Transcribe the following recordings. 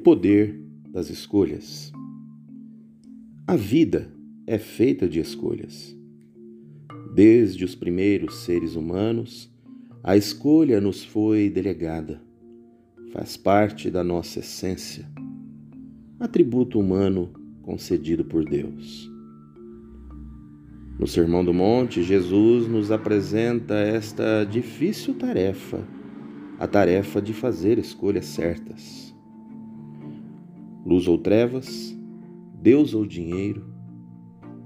poder das escolhas. A vida é feita de escolhas. Desde os primeiros seres humanos, a escolha nos foi delegada. Faz parte da nossa essência, atributo humano concedido por Deus. No Sermão do Monte, Jesus nos apresenta esta difícil tarefa, a tarefa de fazer escolhas certas. Luz ou trevas, Deus ou dinheiro,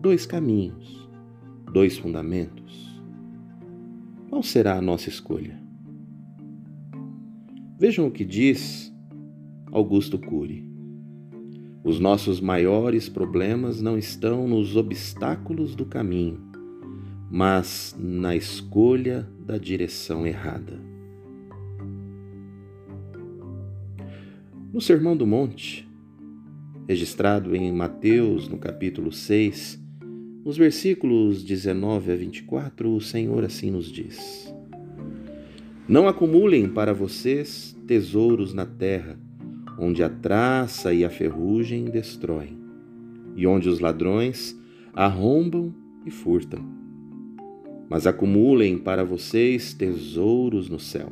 dois caminhos, dois fundamentos. Qual será a nossa escolha? Vejam o que diz Augusto Cury. Os nossos maiores problemas não estão nos obstáculos do caminho, mas na escolha da direção errada. No Sermão do Monte, registrado em Mateus, no capítulo 6, nos versículos 19 a 24, o Senhor assim nos diz: Não acumulem para vocês tesouros na terra, onde a traça e a ferrugem destroem, e onde os ladrões arrombam e furtam. Mas acumulem para vocês tesouros no céu,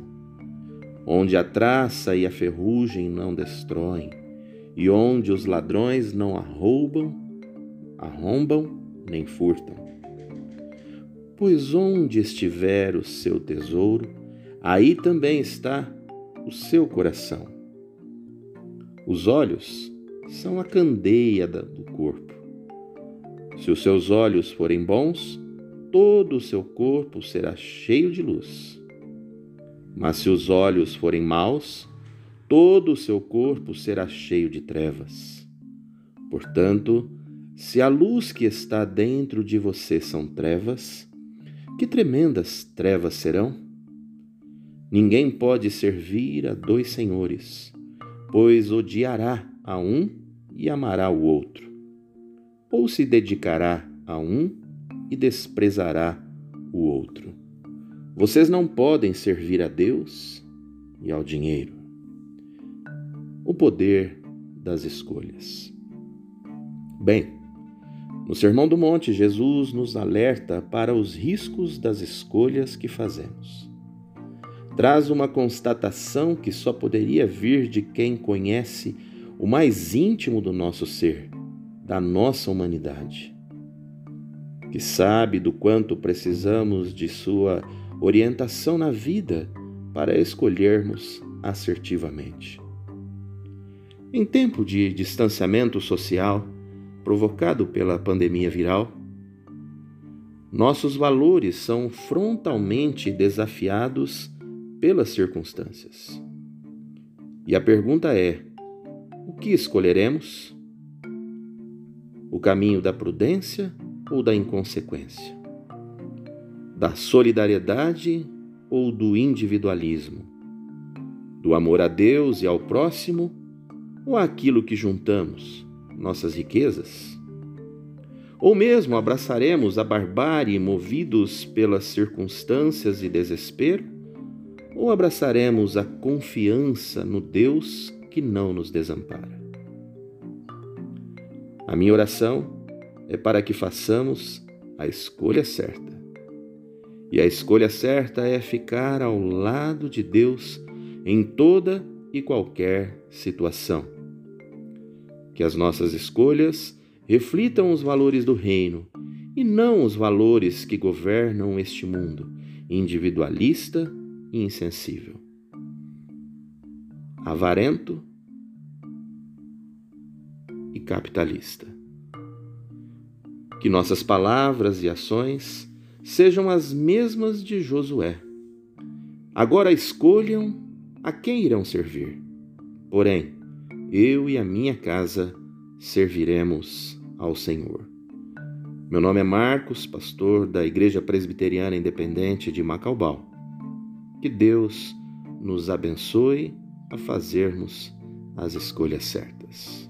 onde a traça e a ferrugem não destroem, e onde os ladrões não arrombam, arrombam nem furtam. Pois onde estiver o seu tesouro, aí também está o seu coração. Os olhos são a candeia do corpo. Se os seus olhos forem bons, todo o seu corpo será cheio de luz. Mas se os olhos forem maus, todo o seu corpo será cheio de trevas. Portanto, se a luz que está dentro de você são trevas, que tremendas trevas serão? Ninguém pode servir a dois senhores, pois odiará a um e amará o outro, ou se dedicará a um e desprezará o outro. Vocês não podem servir a Deus e ao dinheiro o poder das escolhas. Bem, no Sermão do Monte, Jesus nos alerta para os riscos das escolhas que fazemos. Traz uma constatação que só poderia vir de quem conhece o mais íntimo do nosso ser, da nossa humanidade, que sabe do quanto precisamos de sua orientação na vida para escolhermos assertivamente. Em tempo de distanciamento social provocado pela pandemia viral, nossos valores são frontalmente desafiados pelas circunstâncias. E a pergunta é: o que escolheremos? O caminho da prudência ou da inconsequência? Da solidariedade ou do individualismo? Do amor a Deus e ao próximo ou aquilo que juntamos, nossas riquezas? Ou mesmo abraçaremos a barbárie movidos pelas circunstâncias e desespero? Ou abraçaremos a confiança no Deus que não nos desampara? A minha oração é para que façamos a escolha certa. E a escolha certa é ficar ao lado de Deus em toda e qualquer situação. Que as nossas escolhas reflitam os valores do reino e não os valores que governam este mundo, individualista e insensível. Avarento e capitalista. Que nossas palavras e ações sejam as mesmas de Josué. Agora escolham a quem irão servir. Porém, eu e a minha casa serviremos ao Senhor. Meu nome é Marcos, pastor da Igreja Presbiteriana Independente de Macaubal. Que Deus nos abençoe a fazermos as escolhas certas.